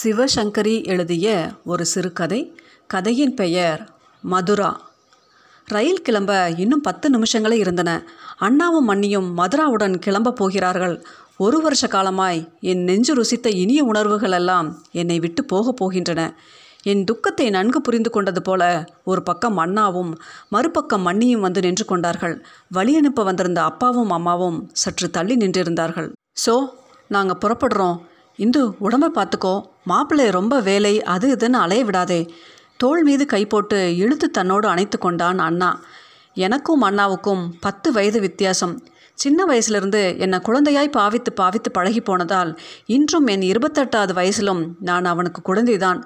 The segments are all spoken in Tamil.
சிவசங்கரி எழுதிய ஒரு சிறுகதை. கதையின் பெயர் மதுரா. ரயில் கிளம்ப இன்னும் பத்து நிமிஷங்களே இருந்தன. அண்ணாவும் மண்ணியும் மதுராவுடன் கிளம்ப போகிறார்கள். ஒரு வருஷ காலமாய் என் நெஞ்சு ருசித்த இனிய உணர்வுகள் எல்லாம் என்னை விட்டு போகப் போகின்றன. என் துக்கத்தை நன்கு புரிந்து கொண்டது போல ஒரு பக்கம் அண்ணாவும் மறுபக்கம் மண்ணியும் வந்து நின்று கொண்டார்கள். வழி அனுப்ப வந்திருந்த அப்பாவும் அம்மாவும் சற்று தள்ளி நின்றிருந்தார்கள். ஸோ நாங்கள் புறப்படுறோம். இந்து உடம்ப பார்த்துக்கோ மாப்பிள்ளை ரொம்ப வேலை அது இதுன்னு அலைய விடாதே. தோள் மீது கை போட்டு இழுத்து தன்னோடு அணைத்து கொண்டான் அண்ணா. எனக்கும் அண்ணாவுக்கும் பத்து வயது வித்தியாசம். சின்ன வயசுலேருந்து என்னை குழந்தையாய் பாவித்து பாவித்து பழகி போனதால் இன்றும் என் இருபத்தெட்டாவது வயசிலும் நான் அவனுக்கு குழந்தைதான்.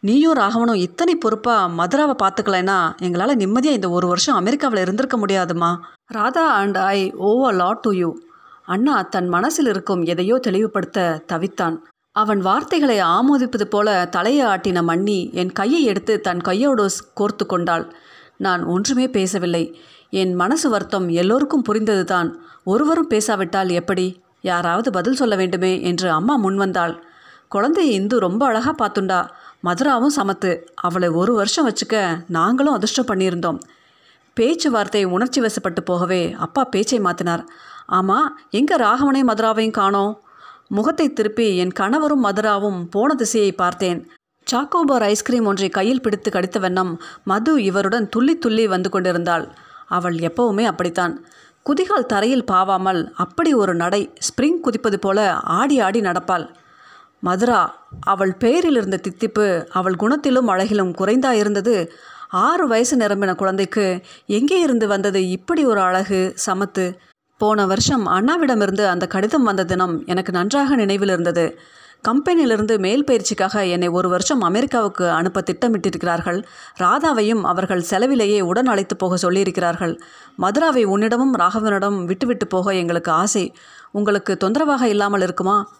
நீயும் ராகவனும் இத்தனை பொறுப்பாக மதுராவை பார்த்துக்கலைன்னா எங்களால் நிம்மதியாக இந்த ஒரு வருஷம் அமெரிக்காவில் இருந்திருக்க முடியாதுமா. Radha and I owe lot to you அண்ணா தன் மனசில் இருக்கும் எதையோ தெளிவுபடுத்த தவித்தான். அவன் வார்த்தைகளை ஆமோதிப்பது போல தலையை ஆட்டின மண்ணி என் கையை எடுத்து தன் கையோடு கோர்த்து கொண்டாள். நான் ஒன்றுமே பேசவில்லை. என் மனசு வருத்தம் எல்லோருக்கும் புரிந்ததுதான். ஒருவரும் பேசாவிட்டால் எப்படி? யாராவது பதில் சொல்ல வேண்டுமே என்று அம்மா முன்வந்தாள். குழந்தையை இந்து ரொம்ப அழகாக பார்த்துண்டா. மதுராவும் சமத்து. அவளை ஒரு வருஷம் வச்சுக்க நாங்களும் அதிர்ஷ்டம் பண்ணியிருந்தோம். பேச்சுவார்த்தை உணர்ச்சி வசப்பட்டு போகவே அப்பா பேச்சை மாற்றினார் ஆமாம் எங்கே ராகவனை மதுராவையும் காணோம். முகத்தை திருப்பி என் கணவரும் மதுராவும் போன திசையை பார்த்தேன். சாக்கோபார் ஐஸ்கிரீம் ஒன்றை கையில் பிடித்து கடித்த வண்ணம் மது இவருடன் துள்ளி துள்ளி வந்து கொண்டிருந்தாள். அவள் எப்பவுமே அப்படித்தான். குதிகால் தரையில் பாவாமல் அப்படி ஒரு நடை ஸ்ப்ரிங் குதிப்பது போல ஆடி ஆடி நடப்பாள். மதுரா அவள் பெயரில் இருந்த தித்திப்பு அவள் குணத்திலும் அழகிலும் குறைந்தா இருந்தது ஆறு வயசு நிரம்பின குழந்தைக்கு எங்கே இருந்து வந்தது இப்படி ஒரு அழகு சமத்து? போன வருஷம் அண்ணாவிடமிருந்து அந்த கடிதம் வந்த தினம் எனக்கு நன்றாக நினைவில் இருந்தது கம்பெனியிலிருந்து மேல் பயிற்சிக்காக என்னை ஒரு வருஷம் அமெரிக்காவுக்கு அனுப்ப திட்டமிட்டிருக்கிறார்கள். ராதாவையும் அவர்கள் செலவிலேயே உடன் அழைத்து போக சொல்லியிருக்கிறார்கள். மதுராவை உன்னிடமும் ராகவனிடம் விட்டுவிட்டு போக எங்களுக்கு ஆசை. உங்களுக்கு தொந்தரவாக இல்லாமல் இருக்குமா?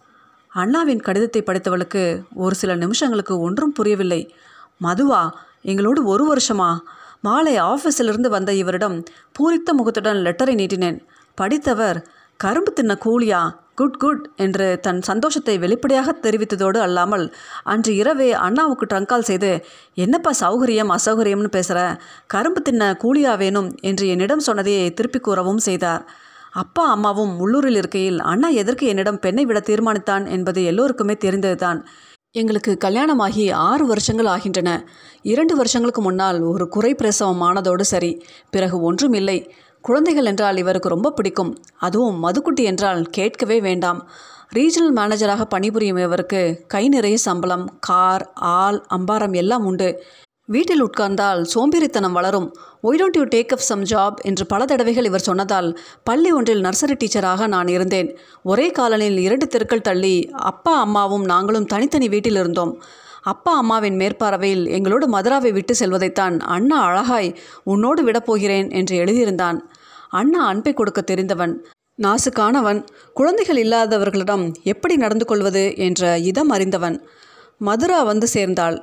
அண்ணாவின் கடிதத்தை படித்தவளுக்கு ஒரு சில நிமிஷங்களுக்கு ஒன்றும் புரியவில்லை. மதுவா எங்களோடு ஒரு வருஷமா? மாலை ஆஃபீஸிலிருந்து வந்த இவரிடம் பூரித்த முகத்துடன் லெட்டரை நீட்டினேன். படித்தவர் கரும்பு தின்ன கூலியா குட் குட் என்று தன் சந்தோஷத்தை வெளிப்படையாக தெரிவித்ததோடு அல்லாமல் அன்று இரவே அண்ணாவுக்கு ட்ரங்கால் செய்து என்னப்பா சௌகரியம் அசௌகரியம்னு பேசுகிற கரும்பு தின்ன கூலியா வேணும்? என்று என்னிடம் சொன்னதையே திருப்பி கூறவும் செய்தார். அப்பா அம்மாவும் உள்ளூரில் இருக்கையில் அண்ணா எதற்கு என்னிடம் பெண்ணை விட தீர்மானித்தான்? என்பது எல்லோருக்குமே தெரிந்ததுதான். எங்களுக்கு கல்யாணமாகி ஆறு வருஷங்கள் ஆகின்றன. இரண்டு வருஷங்களுக்கு முன்னால் ஒரு குறை பிரசவம் ஆனதோடு சரி பிறகு ஒன்றும் இல்லை. குழந்தைகள் என்றால் இவருக்கு ரொம்ப பிடிக்கும். அதுவும் மதுக்குட்டி என்றால் கேட்கவே வேண்டாம். ரீஜனல் மேனேஜராக பணிபுரியும் இவருக்கு கை நிறைய சம்பளம் கார் ஆள் அம்பாரம் எல்லாம் உண்டு. வீட்டில் உட்கார்ந்தால் சோம்பேறித்தனம் வளரும். Why don't you take up some job என்று பல தடவைகள் இவர் சொன்னதால் பள்ளி ஒன்றில் நர்சரி டீச்சராக நான் இருந்தேன். ஒரே காலனில் இரண்டு தெருக்கள் தள்ளி அப்பா அம்மாவும் நாங்களும் தனித்தனி வீட்டில் இருந்தோம். அப்பா அம்மாவின் மேற்பார்வையில் எங்களோடு மதுராவை விட்டு செல்வதைத்தான் அண்ணா அழகாய் உன்னோடு விடப்போகிறேன் என்று எழுதியிருந்தான். அண்ணா அன்பை கொடுக்க தெரிந்தவன் நாசுக்கானவன் குழந்தைகள் இல்லாதவர்களிடம் எப்படி நடந்து கொள்வது என்ற இதம் அறிந்தவன். மதுரா வந்து சேர்ந்தாள்.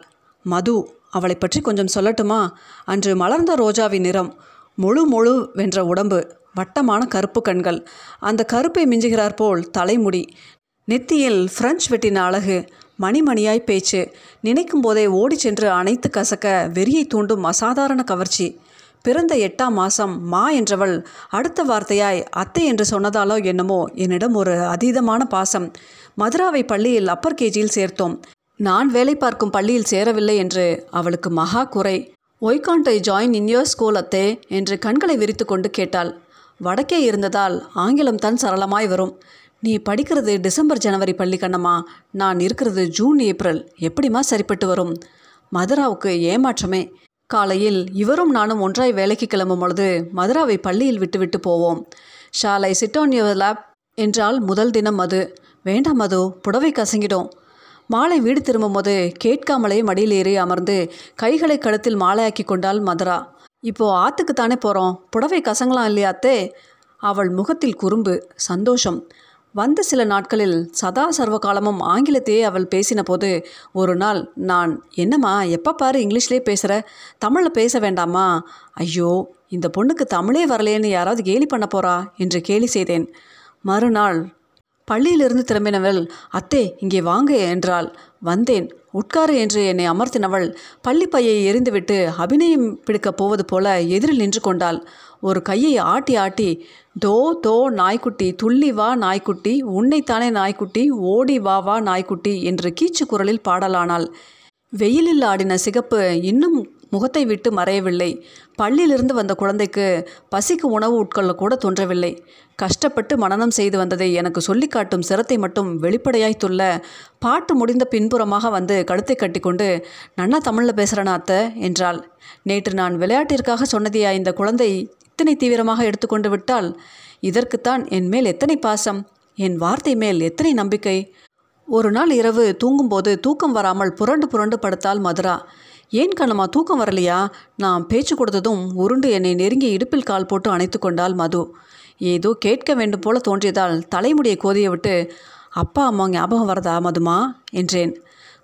மது அவளை பற்றி கொஞ்சம் சொல்லட்டுமா? அன்று மலர்ந்த ரோஜாவின் நிறம் முழு முழு வென்ற உடம்பு வட்டமான கருப்பு கண்கள். அந்த கருப்பை மிஞ்சுகிறார் போல் தலைமுடி நெத்தியில் ஃப்ரெஞ்ச் வெட்டின அழகு. மணிமணியாய் பேச்சு. நினைக்கும் போதே ஓடிச் சென்று அனைத்து கசக்க வெறியை தூண்டும் அசாதாரண கவர்ச்சி. பிறந்த எட்டாம் மாதம் மா என்றவள் அடுத்த வார்த்தையாய் அத்தை என்று சொன்னதாலோ என்னமோ என்னிடம் ஒரு அதீதமான பாசம். மதுராவை பள்ளியில் அப்பர் கேஜியில் சேர்த்தோம். நான் வேலை பார்க்கும் பள்ளியில் சேரவில்லை என்று அவளுக்கு மகா குறை. Why can't I join in your school அத்தே என்று கண்களை விரித்து கொண்டு கேட்டாள். வடக்கே இருந்ததால் ஆங்கிலம் தான் சரளமாய் வரும். நீ படிக்கிறது டிசம்பர் ஜனவரி பள்ளி கண்ணம்மா. நான் இருக்கிறது ஜூன் ஏப்ரல். எப்படிமா சரிப்பட்டு வரும்? மதுராவுக்கு ஏமாற்றமே. காலையில் இவரும் நானும் ஒன்றாய் வேலைக்கு கிளம்பும் பொழுது மதுராவை பள்ளியில் விட்டுவிட்டு போவோம். Shall I sit on your lap என்றால் முதல் தினம் அது வேண்டாம் மது புடவை கசங்கிடும். மாலை வீடு திரும்பும்போது கேட்காமலே மடியில் ஏறி அமர்ந்து கைகளை கழுத்தில் மாலையாக்கி கொண்டாள் மதுரா. இப்போ ஆத்துக்குத்தானே போகிறோம் புடவை கசங்கலாம் இல்லையாத்தே அவள் முகத்தில் குறும்பு சந்தோஷம். வந்த சில நாட்களில் சதா சர்வகாலமும் ஆங்கிலத்தையே அவள் பேசின போது ஒரு நாள் நான் என்னம்மா எப்போ பாரு இங்கிலீஷ்லேயே பேசுகிற தமிழில் பேச வேண்டாமா? ஐயோ இந்த பொண்ணுக்கு தமிழே வரலேன்னு யாராவது கேலி பண்ண போறா? என்று கேலி செய்தேன். மறுநாள் பள்ளியிலிருந்து திரும்பினவள் அத்தே இங்கே வாங்க என்றாள். வந்தேன். உட்காரு என்று என்னை அமர்த்தினவள் பள்ளிப்பையை எரிந்துவிட்டு அபிநயம் பிடிக்கப் போவது போல எதிரில் நின்று கொண்டாள். ஒரு கையை ஆட்டி ஆட்டி தோ தோ நாய்க்குட்டி துள்ளி வா நாய்க்குட்டி உன்னைத்தானே நாய்க்குட்டி ஓடி வா வா நாய்க்குட்டி என்று கீச்சு குரலில் பாடலானாள். வெயிலில் ஆடின சிகப்பு இன்னும் முகத்தை விட்டு மறையவில்லை. பள்ளியிலிருந்து வந்த குழந்தைக்கு பசிக்கு உணவு உட்கொள்ள கூட தோன்றவில்லை. கஷ்டப்பட்டு மனநம் செய்து வந்ததை எனக்கு சொல்லி காட்டும் சிரத்தை மட்டும் வெளிப்படையாய் துள்ள பாட்டு முடிந்த பின்புறமாக வந்து கழுத்தை கட்டிக்கொண்டு நன்னா தமிழில் பேசுகிறேனா அத்தை? என்றாள். நேற்று நான் விளையாட்டிற்காக சொன்னதையா இந்த குழந்தை இத்தனை தீவிரமாக எடுத்துக்கொண்டு விட்டால்? இதற்குத்தான் என் மேல் எத்தனை பாசம்? என் வார்த்தை மேல் எத்தனை நம்பிக்கை? ஒரு நாள் இரவு தூங்கும்போது தூக்கம் வராமல் புரண்டு புரண்டு படுத்தாள் மதுரா. ஏன் கண்ணம்மா தூக்கம் வரலையா? நான் பேச்சு கொடுத்ததும் உருண்டு என்னை நெருங்கி இடுப்பில் கால் போட்டு அணைத்து கொண்டாள் மது. ஏதோ கேட்க வேண்டும் போல தோன்றியதால் தலைமுடியை கோதியை விட்டு அப்பா அம்மா ஞாபகம் வரதா மதுமா? என்றேன்.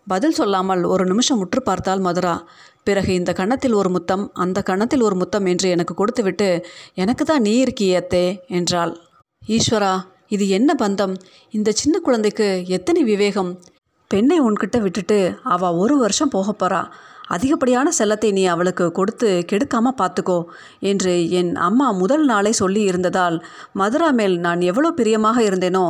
பதில் சொல்லாமல் ஒரு நிமிஷம் முற்று பார்த்தால் மதுரா. பிறகு இந்த கன்னத்தில் ஒரு முத்தம் அந்த கன்னத்தில் ஒரு முத்தம் என்று எனக்கு கொடுத்துவிட்டு எனக்கு தான் நீ இருக்கியே அத்தே? என்றாள். ஈஸ்வரா இது என்ன பந்தம்? இந்த சின்ன குழந்தைக்கு எத்தனை விவேகம்? பெண்ணை உன்கிட்ட விட்டுட்டு அவள் ஒரு வருஷம் போக போகிறா அதிகப்படியான செல்லத்தை நீ அவளுக்கு கொடுத்து கெடுக்காமல் பார்த்துக்கோ என்று என் அம்மா முதல் நாளே சொல்லி இருந்ததால் மதுரா மேல் நான் எவ்வளோ பிரியமாக இருந்தேனோ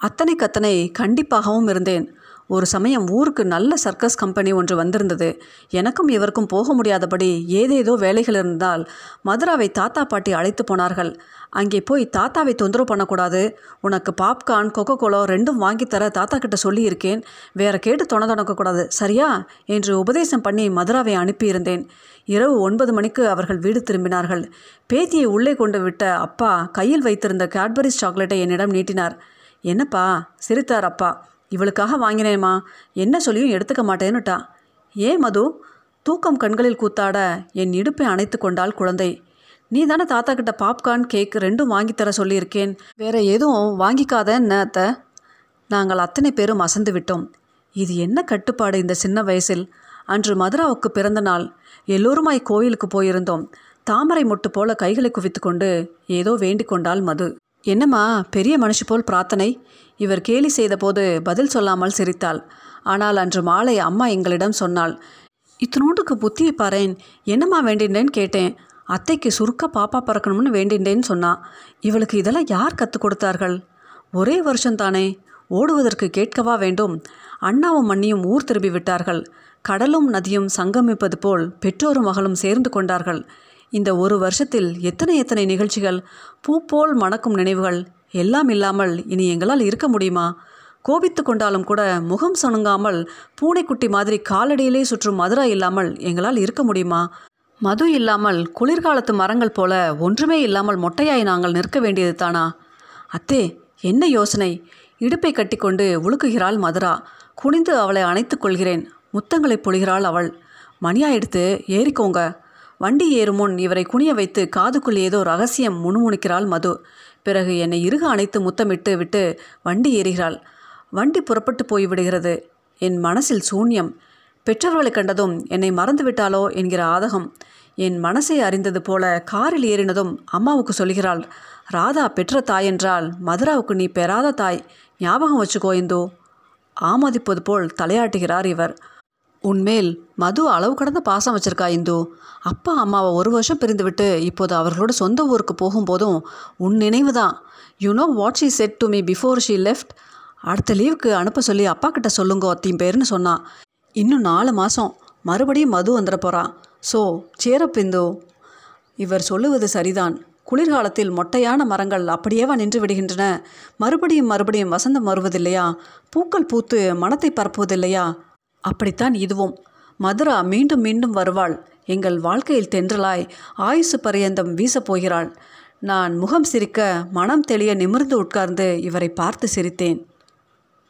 அத்தனைக்கத்தனை கண்டிப்பாகவும் இருந்தேன். ஒரு சமயம் ஊருக்கு நல்ல சர்க்கஸ் கம்பெனி ஒன்று வந்திருந்தது. எனக்கும் இவருக்கும் போக முடியாதபடி ஏதேதோ வேலைகள் இருந்தால் மதுராவை தாத்தா பாட்டி அழைத்து போனார்கள். அங்கே போய் தாத்தாவை தொந்தரவு பண்ணக்கூடாது. உனக்கு பாப்கார்ன் கொக்கோ கோலோ ரெண்டும் வாங்கித்தர தாத்தா கிட்ட சொல்லியிருக்கேன். வேற கேட்டு தொண தொடக்கக்கூடாது சரியா? என்று உபதேசம் பண்ணி மதுராவை அனுப்பியிருந்தேன். இரவு ஒன்பது மணிக்கு அவர்கள் வீடு திரும்பினார்கள். பேத்தியை உள்ளே கொண்டு விட்ட அப்பா கையில் வைத்திருந்த கேட்பரிஸ் சாக்லேட்டை என்னிடம் நீட்டினார். என்னப்பா? சிரித்தார் அப்பா. இவளுக்காக வாங்கினேம்மா. என்ன சொல்லியும் எடுத்துக்க மாட்டேன்னுட்டா. ஏன் மது தூக்கம் கண்களில் கூத்தாட என் இடுப்பை அணைத்து கொண்டாள் குழந்தை. நீ தானே தாத்தா கிட்ட பாப்கார்ன் கேக் ரெண்டும் வாங்கித்தர சொல்லியிருக்கேன். வேற எதுவும் வாங்கிக்காதன்னு அத்தை. நாங்கள் அத்தனை பேரும் அசந்து விட்டோம். இது என்ன கட்டுப்பாடு இந்த சின்ன வயசில்? அன்று மதுராவுக்கு பிறந்த நாள். எல்லோருமாய் கோயிலுக்கு போயிருந்தோம். தாமரை மொட்டு போல கைகளை குவித்துக்கொண்டு ஏதோ வேண்டிக் கொண்டாள் மது. என்னம்மா பெரிய மனுஷி போல் பிரார்த்தனை? இவர் கேலி செய்தபோது பதில் சொல்லாமல் சிரித்தாள். ஆனால் அன்று மாலை அம்மா எங்களிடம் சொன்னாள் இத்தினோண்டுக்கு புத்தியை பாரேன். என்னம்மா வேண்டின்றேன்னு கேட்டேன். அத்தைக்கு சுருக்க பாப்பா பறக்கணும்னு வேண்டின்றேன்னு சொன்னான் இவளுக்கு இதெல்லாம் யார் கற்றுக் கொடுத்தார்கள்? ஒரே வருஷம் தானே. ஓடுவதற்கு கேட்கவா வேண்டும். அண்ணாவும் மண்ணியும் ஊர் திரும்பி விட்டார்கள். கடலும் நதியும் சங்கமிப்பது போல் பெற்றோரும் மகளும் சேர்ந்து கொண்டார்கள். இந்த ஒரு வருஷத்தில் எத்தனை எத்தனை நிகழ்ச்சிகள் பூப்போல் மணக்கும் நினைவுகள் எல்லாம் இல்லாமல் இனி எங்களால் இருக்க முடியுமா? கோபித்து கொண்டாலும் கூட முகம் சொணுங்காமல் பூனைக்குட்டி மாதிரி காலடியிலே சுற்றும் மதுரா இல்லாமல் எங்களால் இருக்க முடியுமா? மது இல்லாமல் குளிர்காலத்து மரங்கள் போல ஒன்றுமே இல்லாமல் மொட்டையாய் நாங்கள் நிற்க வேண்டியது தானா? அத்தே என்ன யோசனை? இடுப்பை கட்டிக்கொண்டு உழுக்குகிறாள் மதுரா. குனிந்து அவளை அணைத்துக் கொள்கிறேன். முத்தங்களை பொழிகிறாள் அவள். மணியா எடுத்து ஏறிக்கோங்க. வண்டி ஏறும் முன் இவரை குனிய வைத்து காதுக்குள் ஏதோ ரகசியம் முணுமுணுக்கிறாள் மது. பிறகு என்னை இறுக அணைத்து முத்தமிட்டு விட்டு வண்டி ஏறுகிறாள். வண்டி புறப்பட்டு போய்விடுகிறது என் மனசில் சூன்யம். பெற்றவர்களை கண்டதும் என்னை மறந்து விட்டாளோ என்கிற ஆதகம். என் மனசை அறிந்தது போல காரில் ஏறினதும் அம்மாவுக்கு சொல்கிறாள் ராதா பெற்ற தாய் என்றால் மதுராவுக்கு நீ பெறாத தாய். ஞாபகம் வச்சுக்கோ இந்தோ. ஆமதிப்பது போல் தலையாட்டுகிறார் இவர். உன்மேல் மது அளவு கடந்த பாசம் வச்சிருக்கா இந்து. அப்பா அம்மாவை ஒரு வருஷம் பிரிந்து விட்டு இப்போது அவர்களோட சொந்த ஊருக்கு போகும்போதும் உன் நினைவு தான் you know what she said to me before she left அடுத்த லீவுக்கு அனுப்ப சொல்லி அப்பா கிட்ட சொல்லுங்க அத்தையும் பேருன்னு சொன்னான் இன்னும் நாலு மாதம் மறுபடியும் மது வந்துட போகிறான் ஸோ சேரப் இந்து. இவர் சொல்லுவது சரிதான். குளிர்காலத்தில் மொட்டையான மரங்கள் அப்படியேவா நின்று விடுகின்றன. மறுபடியும் மறுபடியும் வசந்தம் வருவதில்லையா? பூக்கள் பூத்து மனத்தை பரப்புவதில்லையா? அப்படித்தான் இதுவும். மதுரா மீண்டும் மீண்டும் வருவாள். எங்கள் வாழ்க்கையில் தென்றலாய் ஆயுசு பரியந்தம் வீசப் போகிறாள். நான் முகம் சிரிக்க மனம் தெளிய நிமிர்ந்து உட்கார்ந்து இவரை பார்த்து சிரித்தேன்.